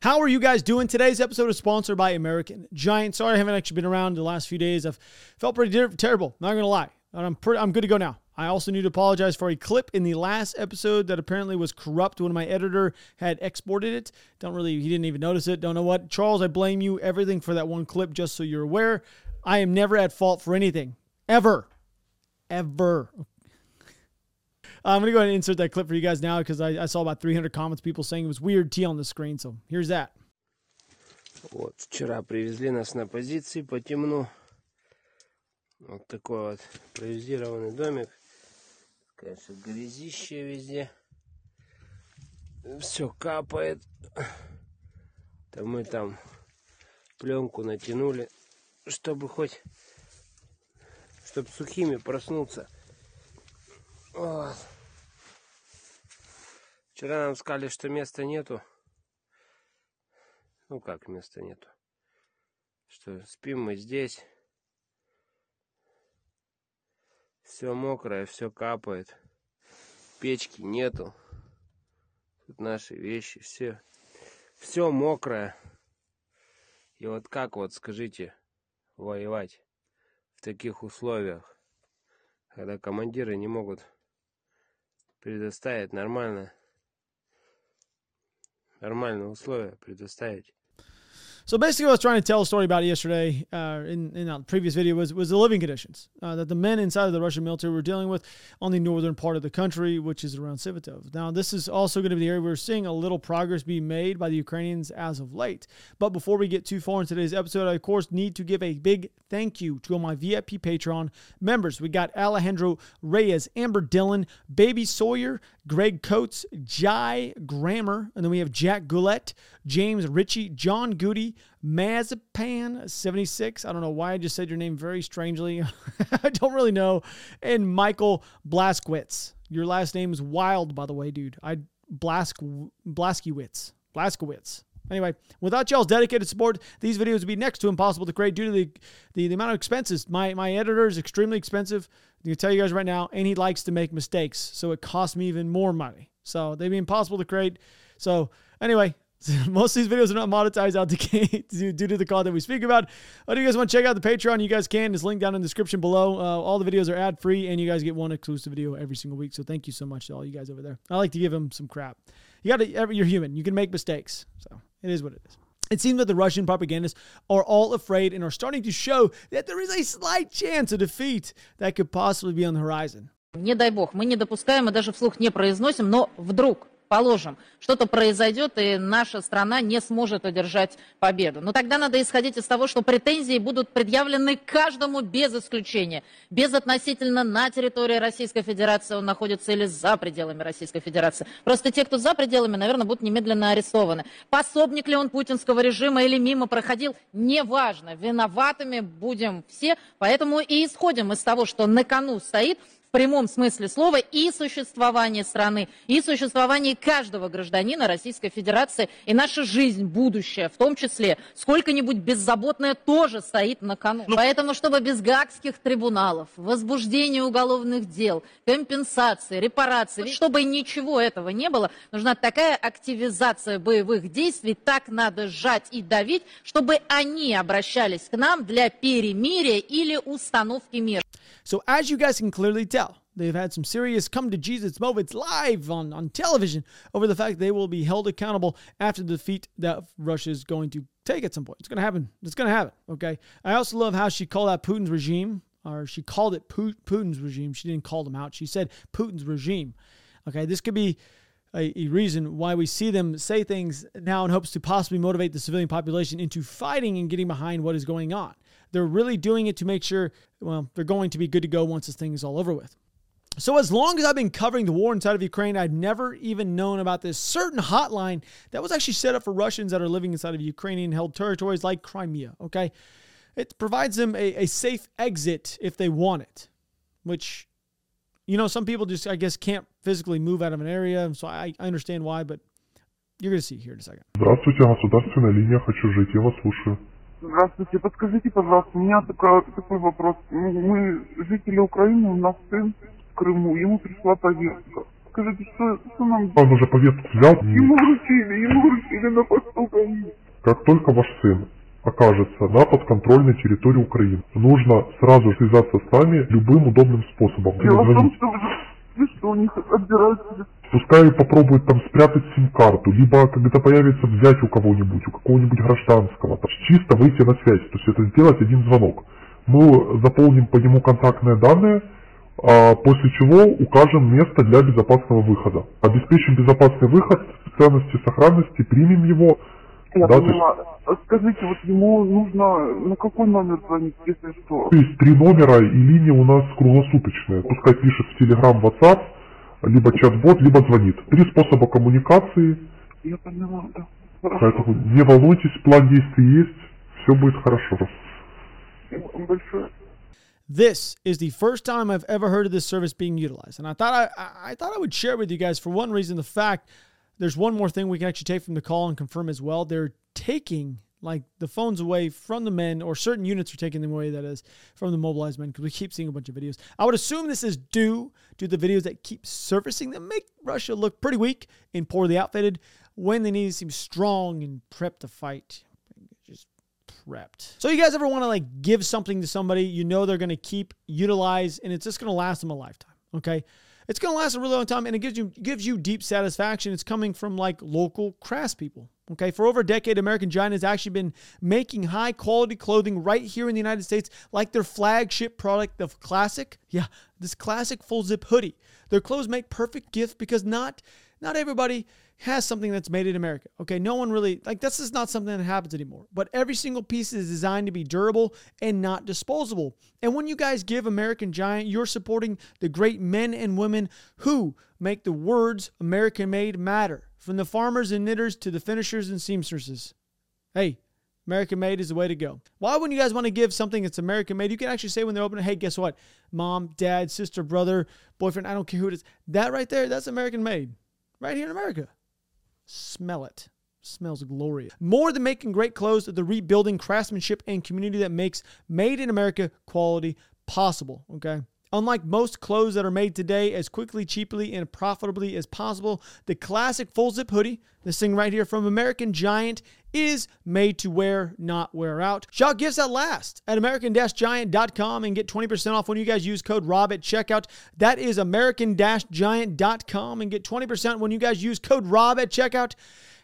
How are you guys doing? Today's episode is sponsored by American Giant. Sorry I haven't actually been around the last few days. I've felt pretty ter- terrible. Not gonna lie. I'm pretty, I'm good to go now. I also need to apologize for a clip in the last episode that apparently was corrupt when my editor had exported it. Don't really, he didn't even notice it. Don't know what. Charles, I blame you everything for that one clip, just so you're aware. I am never at fault for anything. Ever. Ever. I'm going go ahead and insert that clip for you guys now because I, I saw about 300 comments, people saying it was weird T on the screen. So here's that. Вот, вчера привезли нас на позиции по темну. Вот такой вот импровизированный домик. Конечно, грязище везде. Все капает. То мы там пленку натянули, чтобы хоть, чтобы сухими проснуться. Вот. Вчера нам сказали, что места нету. Ну как места нету? Что спим мы здесь. Все мокрое, все капает. Печки нету. Тут наши вещи, все. Все мокрое. И вот как вот, скажите, воевать в таких условиях, когда командиры не могут предоставить нормально, нормальные условия предоставить. So basically, what I was trying to tell a story about yesterday uh, in in our previous video was was the living conditions uh, that the men inside of the Russian military were dealing with on the northern part of the country, which is around Svatove. Now, this is also going to be the area we're seeing a little progress be made by the Ukrainians as of late. But before we get too far in today's episode, I of course need to give a big thank you to all my VIP Patreon members. We got Alejandro Reyes, Amber Dillon, Baby Sawyer, Greg Coates, Jai Grammer, and then we have Jack Goulet, James Ritchie, John Goody, Mazapan76. I don't know why I just said your name very strangely. I don't really know. And Michael Blaskwitz. Your last name is wild, by the way, dude. I Blask Blaskiewicz. Blaskowitz. Anyway, without y'all's dedicated support, these videos would be next to impossible to create due to the, the, the amount of expenses. My my editor is extremely expensive. I can tell you guys right now, and he likes to make mistakes, so it costs me even more money. So they'd be impossible to create. So anyway, most of these videos are not monetized out to due to the content we speak about. But if you guys want to check out the Patreon, you guys can. It's linked down in the description below. Uh, all the videos are ad free, and you guys get one exclusive video every single week. So thank you so much to all you guys over there. I like to give them some crap. You got to. You're human. You can make mistakes. So it is what it is. It seems that the Russian propagandists are all afraid and are starting to show that there is a slight chance of defeat that could possibly be on the horizon. Не дай бог, мы не допускаем и даже вслух не произносим, но вдруг положим, что-то произойдет, и наша страна не сможет одержать победу. Но тогда надо исходить из того, что претензии будут предъявлены каждому без исключения, без относительно на территории Российской Федерации он находится или за пределами Российской Федерации. Просто те, кто за пределами, наверное, будут немедленно арестованы. Пособник ли он путинского режима или мимо проходил, неважно. Виноватыми будем все, поэтому и исходим из того, что на кону стоит в прямом смысле слова и существование страны, и существование каждого гражданина Российской Федерации, и наша жизнь, будущее, в том числе, сколько-нибудь беззаботное тоже стоит на кону. Ну... Поэтому, чтобы без гаагских трибуналов, возбуждения уголовных дел, компенсации, репарации, чтобы ничего этого не было, нужна такая активизация боевых действий, так надо сжать и давить, чтобы они обращались к нам для перемирия или установки мира. So as you guys can clearly tell, they've had some serious come to Jesus moments live on, on television over the fact they will be held accountable after the defeat that Russia is going to take at some point. It's going to happen. It's going to happen. Okay. I also love how she called out Putin's regime, or she called it Putin's regime. She didn't call them out. She said Putin's regime. Okay. This could be a, a, reason why we see them say things now in hopes to possibly motivate the civilian population into fighting and getting behind what is going on. They're really doing it to make sure, well, they're going to be good to go once this thing is all over with. So, as long as I've been covering the war inside of Ukraine, I'd never even known about this certain hotline that was actually set up for Russians that are living inside of Ukrainian held territories like Crimea. Okay. It provides them a, a safe exit if they want it, which, you know, some people just, I guess, can't physically move out of an area. So, I, I understand why, but you're going to see here in a second. Здравствуйте, государственная линия, хочу жить, я вас слушаю. Здравствуйте, подскажите, пожалуйста, у меня такой, такой вопрос. Мы, мы жители Украины, у нас сын в Крыму, ему пришла повестка. Скажите, что, что нам Он уже повестку взял. Ему вручили, ему вручили на посту. Как только ваш сын окажется на подконтрольной территории Украины, нужно сразу связаться с нами любым удобным способом. Дело в том, что, вы что, у них отбирают. Пускай попробует там спрятать сим-карту, либо когда появится взять у кого-нибудь, у какого-нибудь гражданского, чисто выйти на связь, то есть это сделать один звонок. Мы заполним по нему контактные данные, после чего укажем место для безопасного выхода. Обеспечим безопасный выход в ценности сохранности, примем его. Я Да, то есть- поняла. А Скажите, вот ему нужно на какой номер звонить, если что? То есть три номера и линии у нас круглосуточные. Пускай пишет в Telegram, WhatsApp, либо чат-бот, либо звонит. Три способа коммуникации, Я поняла, да. Хорошо. поэтому не волнуйтесь, план действий есть, все будет хорошо. Большое. This is the first time I've ever heard of this service being utilized, and I thought I, I- thought I would share it with you guys for one reason: the fact there's one more thing we can actually take from the call and confirm as well. They're taking like the phones away from the men, or certain units are taking them away. That is from the mobilized men, because we keep seeing a bunch of videos. I would assume this is due to the videos that keep surfacing that make Russia look pretty weak and poorly outfitted when they need to seem strong and prepped to fight. Prepped. So you guys ever want to like give something to somebody you know they're going to keep, utilize, and it's just going to last them a lifetime. Okay. It's going to last a really long time and it gives you gives you deep satisfaction. It's coming from like local crafts people. Okay. For over a decade, American Giant has actually been making high quality clothing right here in the United States, like their flagship product, the classic. Yeah, this classic full zip hoodie. Their clothes make perfect gifts because not not everybody has something that's made in America. Okay, no one really like this is not something that happens anymore. But every single piece is designed to be durable and not disposable. And when you guys give American Giant, you're supporting the great men and women who make the words American made matter. From the farmers and knitters to the finishers and seamstresses. Hey, American made is the way to go. Why wouldn't you guys want to give something that's American made? You can actually say when they're opening, hey, guess what? Mom, dad, sister, brother, boyfriend, I don't care who it is. That right there, that's American made. Right here in America. Smell it. Smells glorious. More than making great clothes, the rebuilding craftsmanship and community that makes made in America quality possible. Okay. Unlike most clothes that are made today as quickly, cheaply, and profitably as possible, the classic full zip hoodie, this thing right here from American Giant, is made to wear, not wear out. Shop gifts that last at American-Giant.com and get 20% off when you guys use code ROB at checkout. That is American-Giant.com and get 20% when you guys use code ROB at checkout.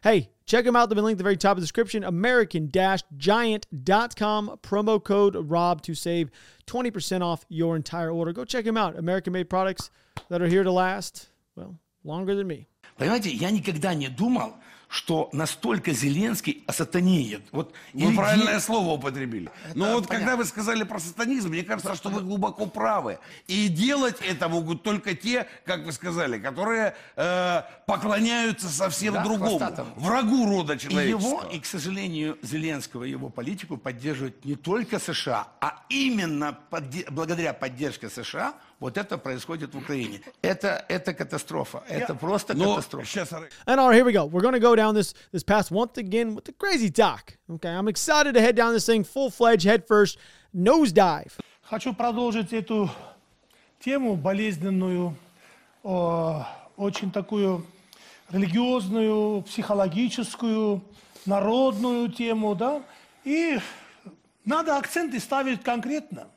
Hey, check them out. They've been linked at the very top of the description. American-Giant.com. Promo code ROB to save 20% off your entire order. Go check them out. American-made products that are here to last, well, longer than me. Понимаете, я никогда не думал, что настолько Зеленский осатанеет. Вот Вы или правильное слово употребили. Но вот когда вы сказали про сатанизм, мне кажется, что вы глубоко правы. И делать это могут только те, как вы сказали, которые э, поклоняются совсем Да, другому, хвостатому. врагу рода И человеческого. его, и, к сожалению, Зеленского, его политику поддерживают не только США, а именно подде- благодаря поддержке США вот это происходит в Украине. Это, это катастрофа. Это просто Но катастрофа. сейчас And all right, here we go. We're going to go down this this path once again with the crazy doc. Okay, I'm excited to head down this thing full fledged, head first, nosedive. Хочу продолжить эту тему болезненную, о, очень такую религиозную, психологическую, народную тему, да. И надо акценты ставить конкретно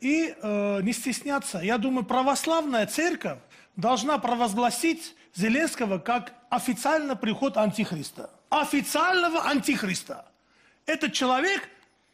и э, не стесняться. Я думаю, православная церковь должна провозгласить Зеленского как официально приход антихриста. Официального антихриста. Этот человек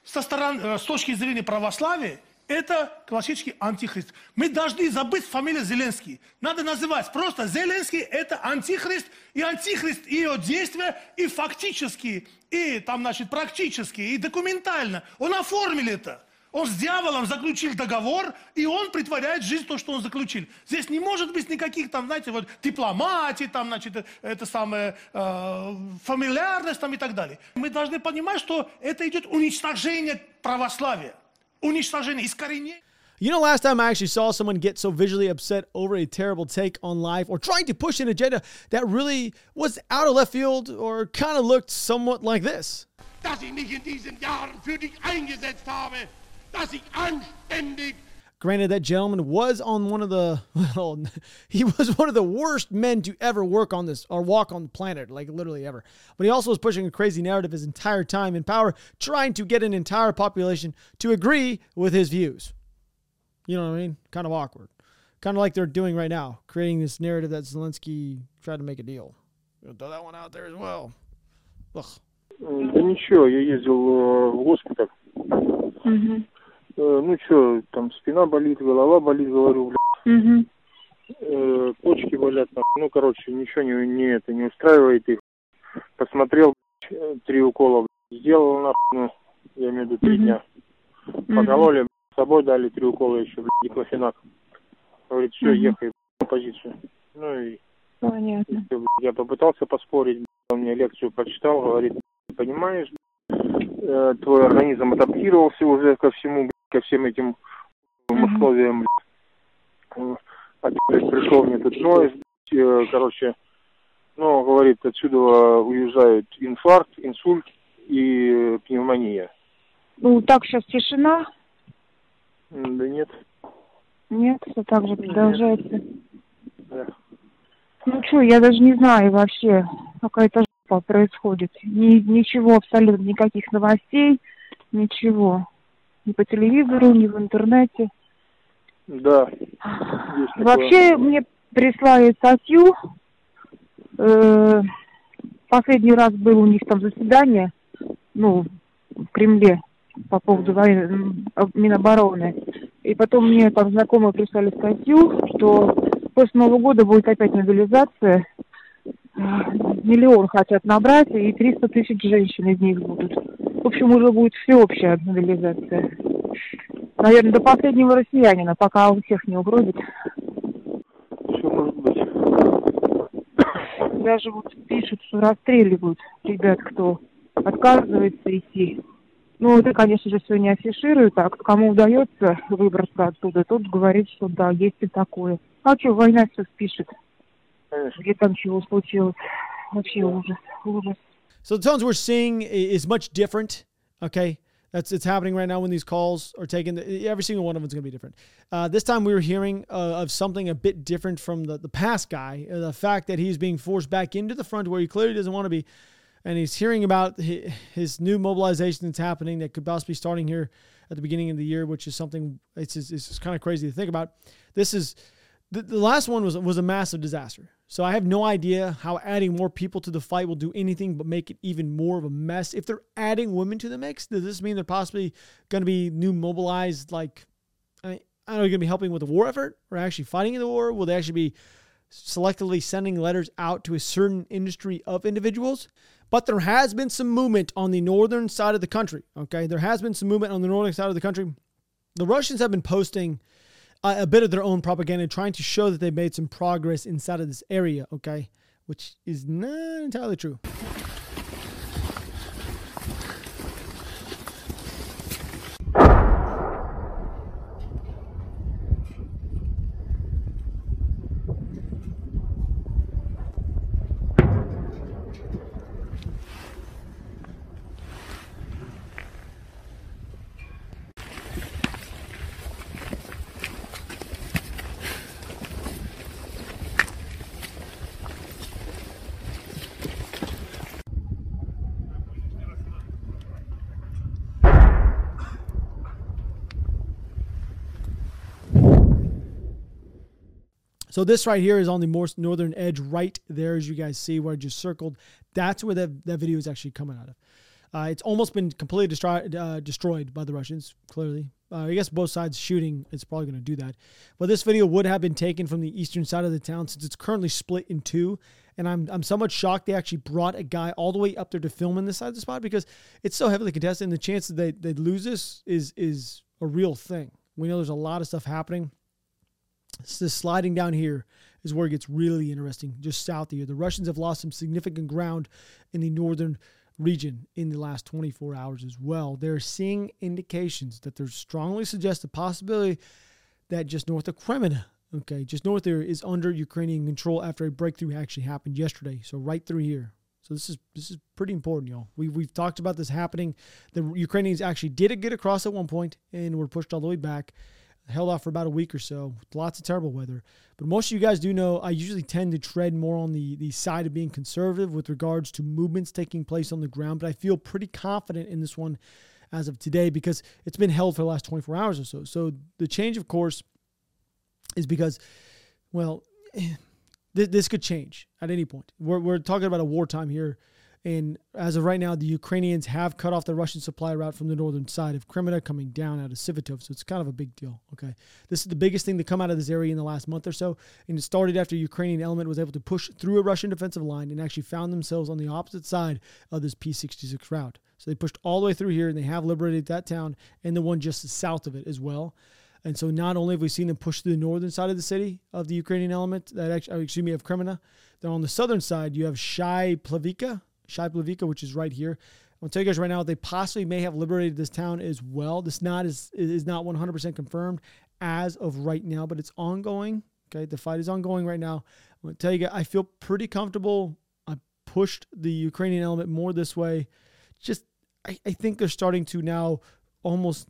со стороны, э, с точки зрения православия, это классический антихрист. Мы должны забыть фамилию Зеленский. Надо называть просто Зеленский это антихрист, и антихрист и его действия, и фактически, и там, значит, практически, и документально. Он оформил это. Он с дьяволом заключил договор, и он притворяет в жизнь то, что он заключил. Здесь не может быть никаких там, знаете, вот дипломатии, там, значит, это самое, э, фамильярность там и так далее. Мы должны понимать, что это идет уничтожение православия, уничтожение, искоренение. You know, last time I actually saw someone get so visually upset over a terrible take on life or trying to push an agenda that really was out of left field or kind of looked somewhat like this. Dass ich nicht in diesen Jahren für dich eingesetzt habe, dass ich anständig Granted, that gentleman was on one of the well, he was one of the worst men to ever work on this or walk on the planet, like literally ever. But he also was pushing a crazy narrative his entire time in power, trying to get an entire population to agree with his views. You know what I mean? Kind of awkward. Kind of like they're doing right now, creating this narrative that Zelensky tried to make a deal. We'll throw that one out there as well. Ugh. Да ничего, я ездил э, в госпиталь. Э, Ну что, там спина болит, голова болит, говорю, бля. Э, Почки болят, ну короче, ничего не, не это не устраивает их. Посмотрел, блядь, три укола блядь, сделал нахуй, ну, я имею в виду три дня. Покололи, блядь, с собой дали три укола еще, блядь, диклофенак. Говорит, все, ехай блядь, на позицию. Ну и Понятно. блядь, я попытался поспорить, блядь, он мне лекцию прочитал, говорит, «Ты понимаешь, блядь, э, твой организм адаптировался уже ко всему, блядь, ко всем этим условиям, блядь. А теперь пришел мне тут блядь, э, короче, ну, говорит, отсюда уезжают инфаркт, инсульт и пневмония. Ну, так сейчас тишина. Да нет, Нет, все так же продолжается. да. Ну что, я даже не знаю вообще, какая-то происходит. Ни, ничего, абсолютно никаких новостей, ничего. Ни по телевизору, ни в интернете. Да, есть такое. Вообще мне прислали статью. Э, последний раз было у них там заседание, ну, в Кремле по поводу об- Минобороны. И потом мне там знакомые прислали статью, что после Нового года будет опять мобилизация. Миллион хотят набрать, и 300 тысяч женщин из них будут. В общем, уже будет всеобщая мобилизация. Наверное, до последнего россиянина, пока у всех не угробит. Все может быть. Даже вот пишут, что расстреливают ребят, кто отказывается идти. Ну, это, конечно же, все не афишируют, а кому удается выбраться оттуда, тот говорит, что да, есть и такое. А что, война все спишет. Где там чего случилось. Вообще ужас, ужас. So the tones we're seeing i- is much different. Okay, that's it's happening right now when these calls are taken. Every single one of them is going to be different. Uh, this time we were hearing uh, of something a bit different from the the past guy. Uh, the fact that he's being forced back into the front where he clearly doesn't want to be, and he's hearing about his, his new mobilization that's happening that could possibly be starting here at the beginning of the year, which is something it's it's, it's kind of crazy to think about. This is the, the last one was was a massive disaster. So I have no idea how adding more people to the fight will do anything but make it even more of a mess. If they're adding women to the mix, does this mean they're possibly going to be new mobilized? Like, I, don't know, going to be helping with the war effort or actually fighting in the war? Will they actually be selectively sending letters out to a certain industry of individuals? But there has been some movement on the northern side of the country. Okay, there has been some movement on the northern side of the country. The Russians have been posting uh, a bit of their own propaganda, trying to show that they've made some progress inside of this area, okay? Which is not entirely true. So this right here is on the more northern edge, right there, as you guys see where I just circled. That's where that, that video is actually coming out of. Uh, it's almost been completely destroyed, uh, destroyed by the Russians, clearly. Uh, I guess both sides shooting, it's probably going to do that. But this video would have been taken from the eastern side of the town since it's currently split in two. And I'm, I'm somewhat shocked they actually brought a guy all the way up there to film in this side of the spot because it's so heavily contested. And the chance that they, they lose this is, is a real thing. We know there's a lot of stuff happening. So sliding down here is where it gets really interesting, just south of here. The Russians have lost some significant ground in the northern region in the last 24 hours as well. They're seeing indications that there's strongly suggest the possibility that just north of Kreminna, okay, just north there is under Ukrainian control after a breakthrough actually happened yesterday. So right through here. So this is this is pretty important, y'all. We we've talked about this happening. The Ukrainians actually did get across at one point and were pushed all the way back held off for about a week or so. Lots of terrible weather. But most of you guys do know I usually tend to tread more on the, the side of being conservative with regards to movements taking place on the ground. But I feel pretty confident in this one as of today because it's been held for the last 24 hours or so. So the change, of course, is because, well, this, this could change at any point. We're, we're talking about a wartime here and as of right now, the Ukrainians have cut off the Russian supply route from the northern side of Kreminna coming down out of Svatove. So it's kind of a big deal. Okay. This is the biggest thing to come out of this area in the last month or so. And it started after Ukrainian element was able to push through a Russian defensive line and actually found themselves on the opposite side of this P 66 route. So they pushed all the way through here and they have liberated that town and the one just south of it as well. And so not only have we seen them push through the northern side of the city of the Ukrainian element, that actually, excuse me, of Kreminna, then on the southern side, you have Shai Plavika, Shai which is right here. I'll tell you guys right now, they possibly may have liberated this town as well. This not is is not 100% confirmed as of right now, but it's ongoing. Okay, the fight is ongoing right now. I'm gonna tell you guys, I feel pretty comfortable. I pushed the Ukrainian element more this way. Just I, I think they're starting to now almost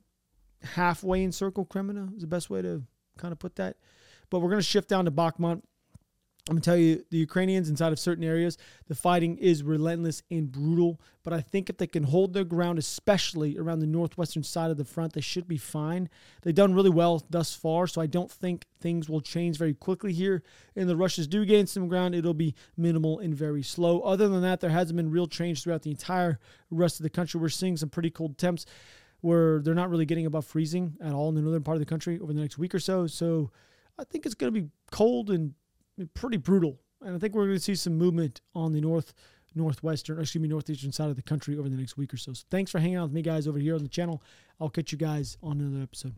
halfway encircle Kreminna is the best way to kind of put that. But we're gonna shift down to Bakhmut. I'm gonna tell you, the Ukrainians inside of certain areas, the fighting is relentless and brutal. But I think if they can hold their ground, especially around the northwestern side of the front, they should be fine. They've done really well thus far, so I don't think things will change very quickly here. And the Russians do gain some ground, it'll be minimal and very slow. Other than that, there hasn't been real change throughout the entire rest of the country. We're seeing some pretty cold temps where they're not really getting above freezing at all in the northern part of the country over the next week or so. So I think it's to be cold and pretty brutal. And I think we're going to see some movement on the north, northwestern, excuse me, northeastern side of the country over the next week or so. So thanks for hanging out with me, guys, over here on the channel. I'll catch you guys on another episode.